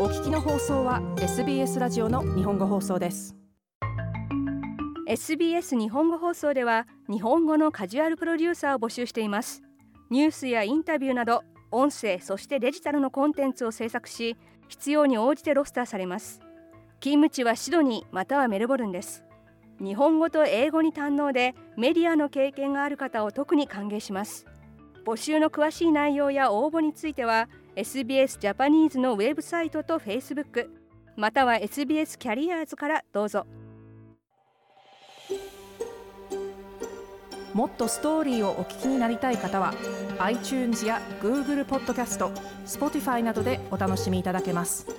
お聞きの放送は SBS ラジオの日本語放送です。SBS 日本語放送では日本語のカジュアルプロデューサーを募集しています。ニュースやインタビューなど音声そしてデジタルのコンテンツを制作し必要に応じてロスターされます。勤務地はシドニーまたはメルボルンです。日本語と英語に堪能でメディアの経験がある方を特に歓迎します。募集の詳しい内容や応募については SBS ジャパニーズのウェブサイトと Facebook または SBS キャリアーズからどうぞ。もっとストーリーをお聞きになりたい方は iTunes や Google ポッドキャスト Spotify などでお楽しみいただけます。